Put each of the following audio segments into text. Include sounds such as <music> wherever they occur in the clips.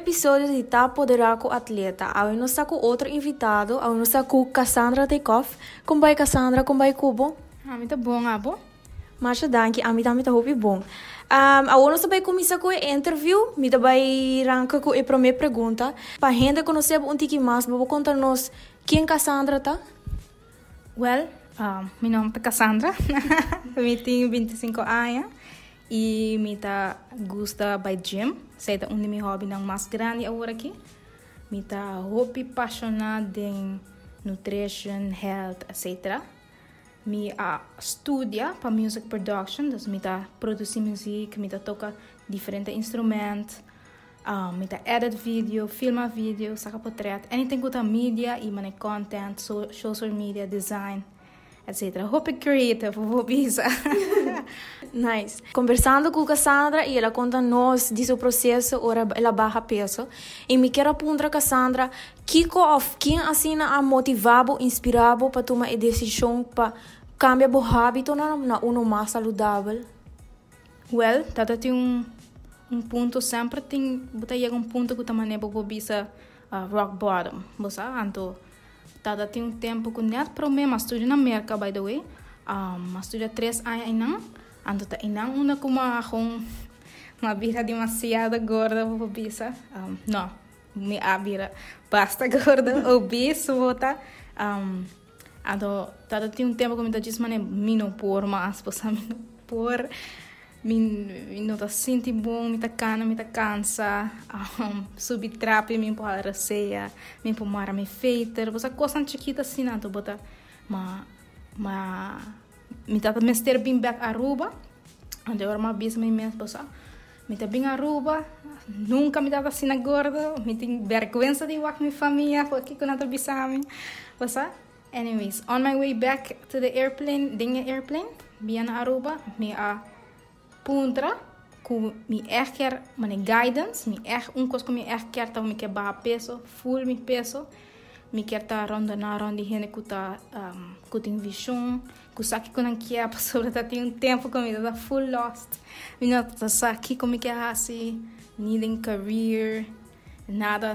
episódio de Tá Poderaco Atleta. Ao com outro invitado, ao com Cassandra Tekoff. Como vai Cassandra? Como vai Cubo? Ah, muito bom, abo. Mas danke, a mim também está muito bom. Um, agora nós vai começar com o interview, me vai arrancar com a primeira pergunta. Para a gente conhecer um pouquinho mais, vou contar nos quem Cassandra tá? Well, uh, meu nome é Cassandra, <laughs> eu tenho 25 anos e me tá gosta by gym, sei um de meus hobbies não mais grande agora aqui. Me hobby apaixonado em nutrition, health, etc. Me uh, estudia para music production, dus me produzir música, me toca diferentes instrumentos. Um, me edit vídeo, filma vídeo, saca portrait, anything com a mídia e mané content, so, social media, design, etc. Hope creative, vou <laughs> nice. Conversando com Cassandra e ela conta nos de seu processo, ora ela barra peso. E me quero apontar Cassandra, Kiko of quem assina a motivado, inspirado para tomar a decisão para cambiar o hábito na na mais saudável. Well, tata tem um um ponto sempre tem botar um ponto que também é bisa uh, rock bottom, você anto tada tem um tempo que net problema estudo na América by the way. Um, estudo três anos ainda anto tá ainda uma como com uma vida demasiado gorda bobo bisa um, não me a vira basta <laughs> gorda obeso bota um, anto tada tem um tempo que me tá dizendo mané mino por mas posa <laughs> mino por min min senti bom me tá cana me tá cansa um, subir trape me por raceia me por mara me feita você coisa chiquita não bota ma ma me tá mester bem back aruba. Onde agora uma bisa me mesmo posa me tá bem aruba. Nunca me dava assim na gorda me tem vergonha de com minha família porque com outra bisa me posa anyways on my way back to the airplane dinge airplane via na aruba me a puntra ku mi echt mane guidance mi echt un kos ku mi echt ker ta mi ke ba peso full mi peso mi ker ta ronda na ronda hene ku ta um, ku tin vision ku saki ku nan kia <laughs> pa sobre ta tin tempo ku mi ta full lost. Mi na ta saki ku mi ke hasi needing career nada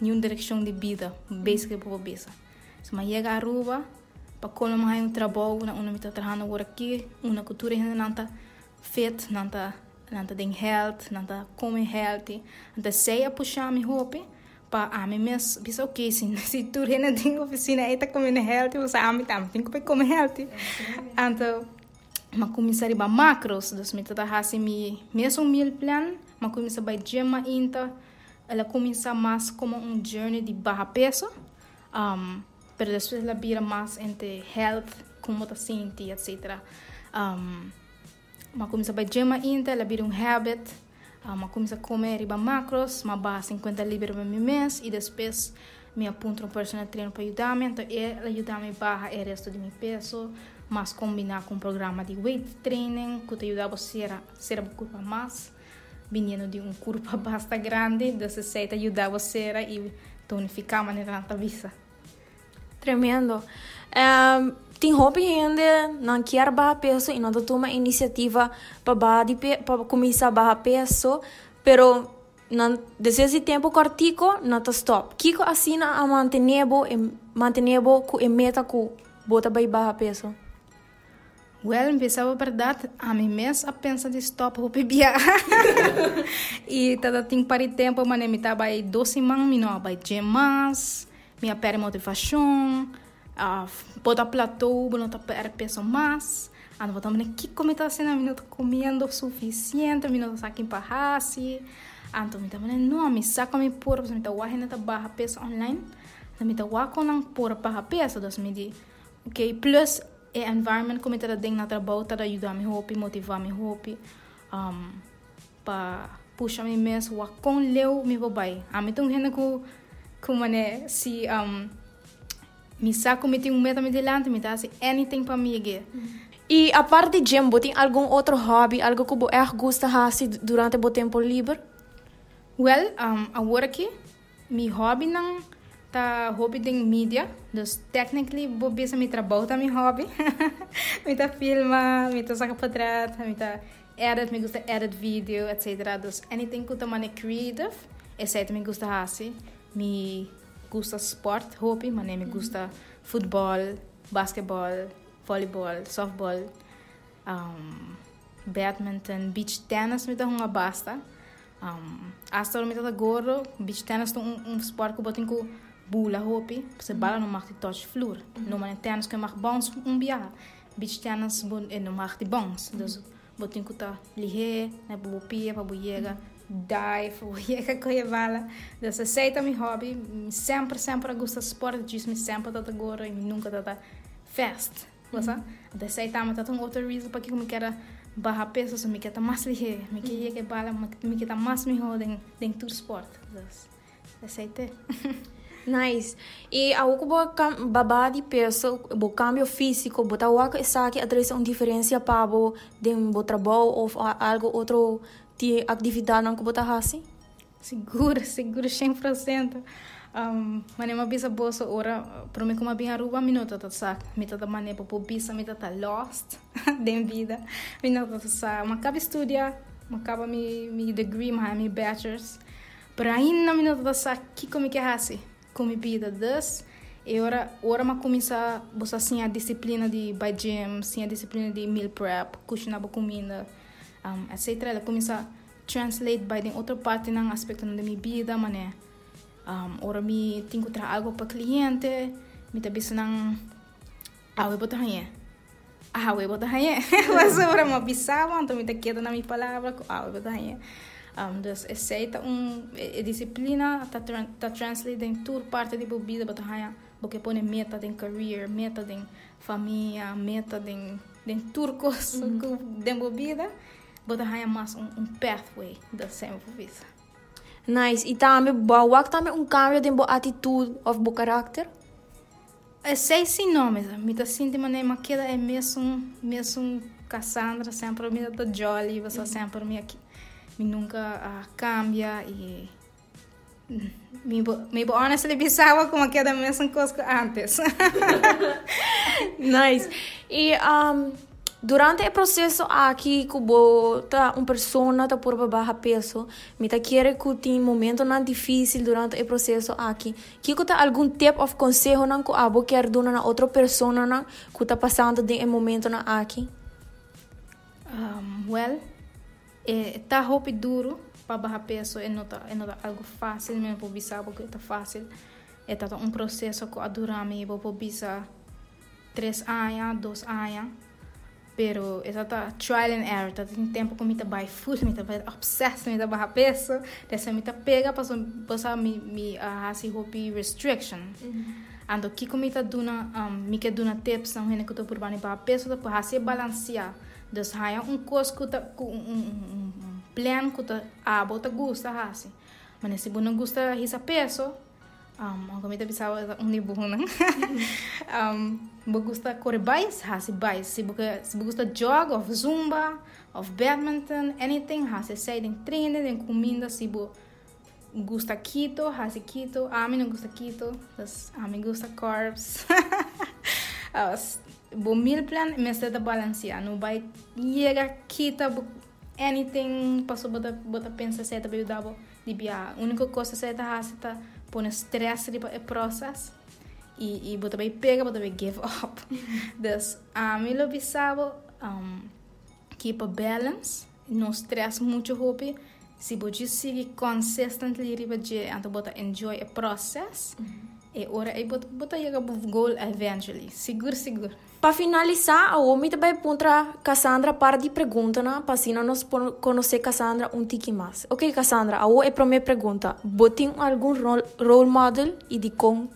nenhuma direção de vida basically por bisa so ma chega a Aruba pa kono ma um trabalho na una mi ta trabajando agora aqui una cultura hene nanta fit, nanta nanta den health, nanta come healthy, nanta sei a puxar mi hopi, pa a mi mes bisa ok <laughs> se se tu rena din oficina eta come healthy, você a mi tam tem que comer healthy. Anta ma começar ba macros, dos mi tata hasi mi mesmo meal plan, ma começar ba gema inta, ela começa mais como um journey de barra peso, um, pero depois ela vira mais entre health, como tá sente, etc. Um, ma começa a gema inta, ela vira um habit, uh, ma começa a comer riba macros, ma ba 50 libras por mês e depois me aponta um personal trainer para ajudar-me, então ela ajuda-me a barra o resto de meu peso, mas combinar com um programa de weight training, que te ajuda a ser, ser uma curva mais, vindo <laughs> de um curva bastante grande, dessa seita ajudar você e tonificar a maneira da vista. Tremendo. Um, tem hobby ainda não quer barra peso e não toma iniciativa para para começar a barra peso, pero não desde esse tempo cortico tá stop. Kiko assina a manter manter com a meta com bota para barra peso. Well, empezava a verdade, a mim mesmo a pensar de stop o bebia. <laughs> e tada tem para tempo, aí 12 semanas, me não vai gemas, minha pera motivação, bota platô, bota per peso mais. Ando botando aqui está sendo, a minuto comendo o suficiente, a minuto saque em parrasi. Ando me também não, me saca me por, me tá wahina tá barra peso online. Me tá wako nang por barra peso, dos me. Ok, plus e environment como tá dentro na trabalho, tá ajudar me hopi, motivar me hopi. Um, pa puxa me mesmo, wa com leu me vou bai. A me tão renda com, com mané, se um, me saco, me tem um meta me delante, me dá assim, anything para mim aqui. E a parte de gym, tem algum outro hobby, algo que você gosta de fazer durante o tempo livre? Well, um, agora aqui, meu hobby não tá hobby de mídia, dus technically vou se me trabalho tá meu hobby. <laughs> me tá filma, me tá saca trás, me tá edit, me gusta edit vídeo, etc. Dus anything que tá mane creative, Esse me gusta assim, me gusta sport, hobby, mas me gusta futebol, basquetebol, voleibol, softball, um, badminton, beach tennis, me dá uma basta. Um, hasta me dá agora, beach tennis é um, um sport que eu boto com bula hopi, se bala não mag touch vloer. No maar tennis que mag bons um bia. Beach tennis não mag die bons. Dus botin ku ta lihe, na bu pia pa bu yega, <laughs> dive, bu yega ko ye bala. Dus sei ta mi hobby, sempre sempre gusta sport, diz me sempre tata agora e nunca tata fast. Você? Da sei ta mata um outro reason para que me quero barra peso, so me quer mais lihe, me quer ye que bala, me quer mais me hodem den tour sport. Da te. <laughs> Nice. E a que babá de peso, o cambio físico, botar o que está aqui atrás uma diferença para o de um trabalho ou algo outro de atividade não que botar assim? Seguro, seguro 100%. Um, mas uma bisa bolsa ora para mim como bem aruba minuto tá sa mita da maneira para bisa mita tá lost <laughs> de vida. Minuto tá sa uma acaba estudia uma acaba mi mi degree mi bachelor's. Para ainda minuto tá sa que como que é assim? Comida das e ora ora ma começa você assim a disciplina de by gym sim a disciplina de meal prep cozinhar a comida um, etc ela começa a translate by den outra parte ng aspecto da minha vida mané um, ora mi tenho que trazer algo para cliente mi tá bisa nang awe botar hanya awe botar hanya <laughs> mas ora ma bisava então mi tá queda na minha palavra awe botar hanya Um, dus aceita um a disciplina tá tá translate em toda parte de bebida bota haya porque põe meta de career meta de família meta de de turcos mm. -hmm. de bebida bota haya mais um, um pathway da sempre visa nice e também boa também um cambio de boa atitude ou bo caráter é sei sim nomes me tá sentindo maneira que é mesmo mesmo Cassandra sempre me tá jolly você sempre me aqui me nunca uh, cambia e me, me honestly pensava como que era a mesma coisa que antes. <laughs> nice. E um, durante o processo aqui que tá uma pessoa tá por baixo peso, me tá querer que tem momento não difícil durante o processo aqui. Que que tá algum tipo de conselho não que abo quer na outra pessoa não que tá passando de um momento na aqui? Um, well, é, tá roupa duro para barrar peso. É não tá, é não tá algo fácil mesmo para bisa porque tá fácil. É tá um processo que a durar me para bisa três anos dois anos pero essa tá trial and error. Tá tem tempo que me tá by full me by obsessed me barrar peso dessa me tá pega para passar me me a hasi roupa restriction. -hmm. ando que como tá duna um, me que duna tips não é que tô por bani barrar peso para hasi balancear. Dus haya um coisa que tá um, um, um plan que tá a bota gusta hasi. Mas se não gusta hisa peso, um, ang kamita bisawa <laughs> um nibuho nang. um, bo gusta correr bais, hasi bais. Se buka se gusta jog of zumba, of badminton, anything hasi sai den treine, den comida se bo gusta keto, hasi keto. A mim não gusta keto, das a mim gusta carbs. <laughs> uh, bo meal plan meste da balancear não vai chega kita anything passo bota bota pensa certa bem dabo de bia única coisa certa hasta tá stress de é processo e e bota bem pega bota bem give up. <laughs> Dus a mim lo bisabo um, keep a balance não stress muito hobby se você seguir consistently riba de então bota enjoy a process. Mm -hmm. E ora e bota bota chega goal eventually seguro seguro para finalizar, a homem também contra Cassandra para de pergunta, né? para assim nós conhecer Cassandra um tique mais. Ok, Cassandra, a é para minha pergunta. Botem algum role model e de com?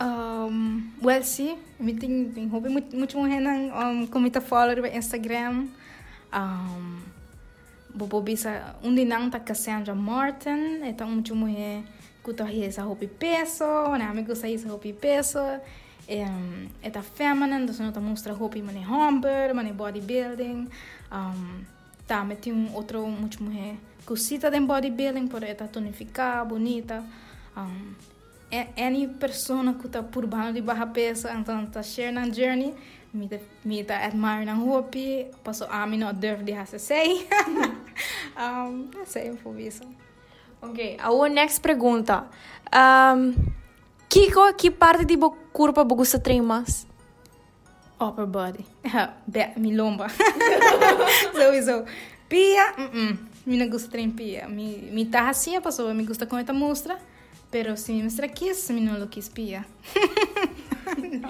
Um, well, sim, eu tenho, tenho muito, muito mulher um, com muita follower no Instagram. Um, Bobo bisa um dinang ta Cassandra Martin, então muito mulher tá essa roupa peso, né? Amigo sai essa roupa peso. Um, eta feminine, dus nota mostra roupa mane humber, mane bodybuilding. Um, tá, meti um outro muito mulher cosita de bodybuilding, por eta tonificar, bonita. Um, any persona que está por baixo de barra peso, então tá share na journey, me tá, me tá na roupa, passou a mim não deve de fazer sei. um, sei um pouco isso. Ok, a next pergunta. Um, Kiko, que parte de corpo você gosta de mais? Upper body. <laughs> mi lomba. <laughs> Pia, mm -mm. mi não gosta de pia. Mi tá assim, passou, mi gosta com esta mostra. Pero se me mostra quis, mi não lo quis pia. <laughs>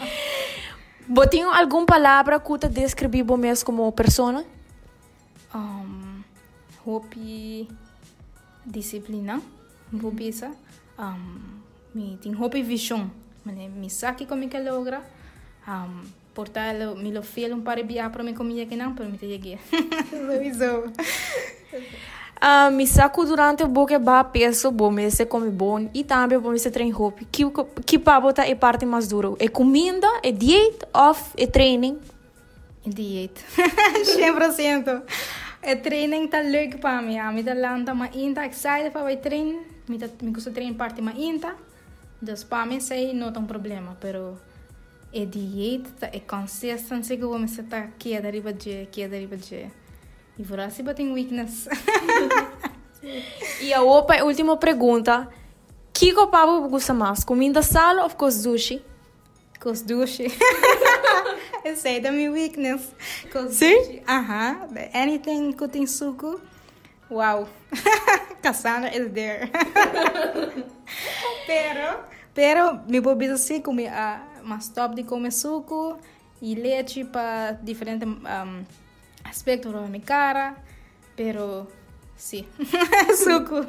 Botinho alguma palavra que te descrevi como pessoa? Um, hopi disciplina, hopi essa. Um, mi ting hopi vision. Mane mi saki como que logra. Um, portar mi lo fiel un par de biar para mi comida que não, para mi te llegué. <laughs> Lo hizo. Uh, me saco durante o boque ba peso bom me se come bom e também bom me se trein roupa que que para botar é parte mais duro é comida é dieta off é training dieta <laughs> 100% é tá leuk para mim a mim tá lanta mas inta excited para vai trein me tá me gosta trein parte mas inta dus para mim sei não tem problema pero é dieta é consistência que vou me sentar aqui é deriva de aqui é deriva de e Vorasiba tem weakness. e a opa, última pergunta. Que copava gosta mais? Comida sal ou com sushi? Com sushi. <laughs> Essa é da minha weakness. Com Sim? Aham. Uh -huh. Anything tem suco. Wow. <laughs> Cassandra is there. <laughs> pero, pero, me bebida assim, comer, uh, mais top de comer suco e leite para diferentes um, aspecto de mi cara, pero sí, <laughs> suco.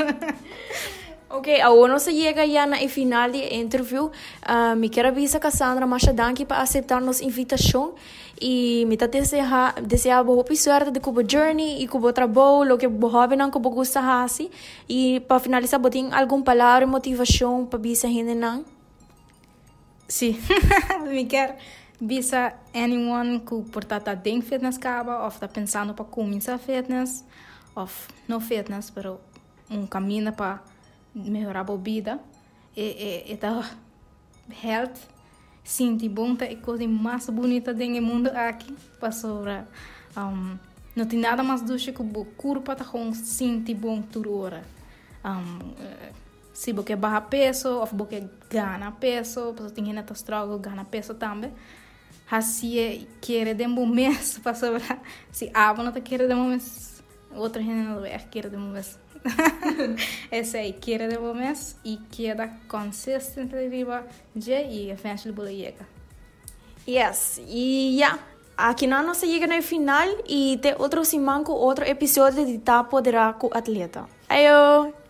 Ok, agora se chega já na final do interview. Uh, me quero avisar Cassandra, mas danke para aceitar nossa invitação. E me tá deseja, deseja boa sorte de cubo journey e cubo trabalho, o que bo hobby não cubo gusta hasi. E para finalizar, botin alguma palavra motivação para bisa gente não? Sim, <laughs> me quero visa anyone que portata tem fitness caba ou está pensando para começar fitness ou não fitness, pero um caminho para melhorar a vida e e tá health sinti bom é a coisa mais bonita do mundo aqui. Sobre um, não tem nada mais do que o corpo tá com sinti bom toda hora um, se você barra peso ou você ganha peso, você tem que struggle ganha peso também. Hacia quiere de um mês para sobrar se aba não quiere de um mês outra gente não é quiere de um mês <laughs> esse aí quiere de um mês e queda consistente arriba já e eventually bola chega yes e já aqui não se chega no final e tem outro semana com outro episódio de Tapo de Raco Atleta. Ayo!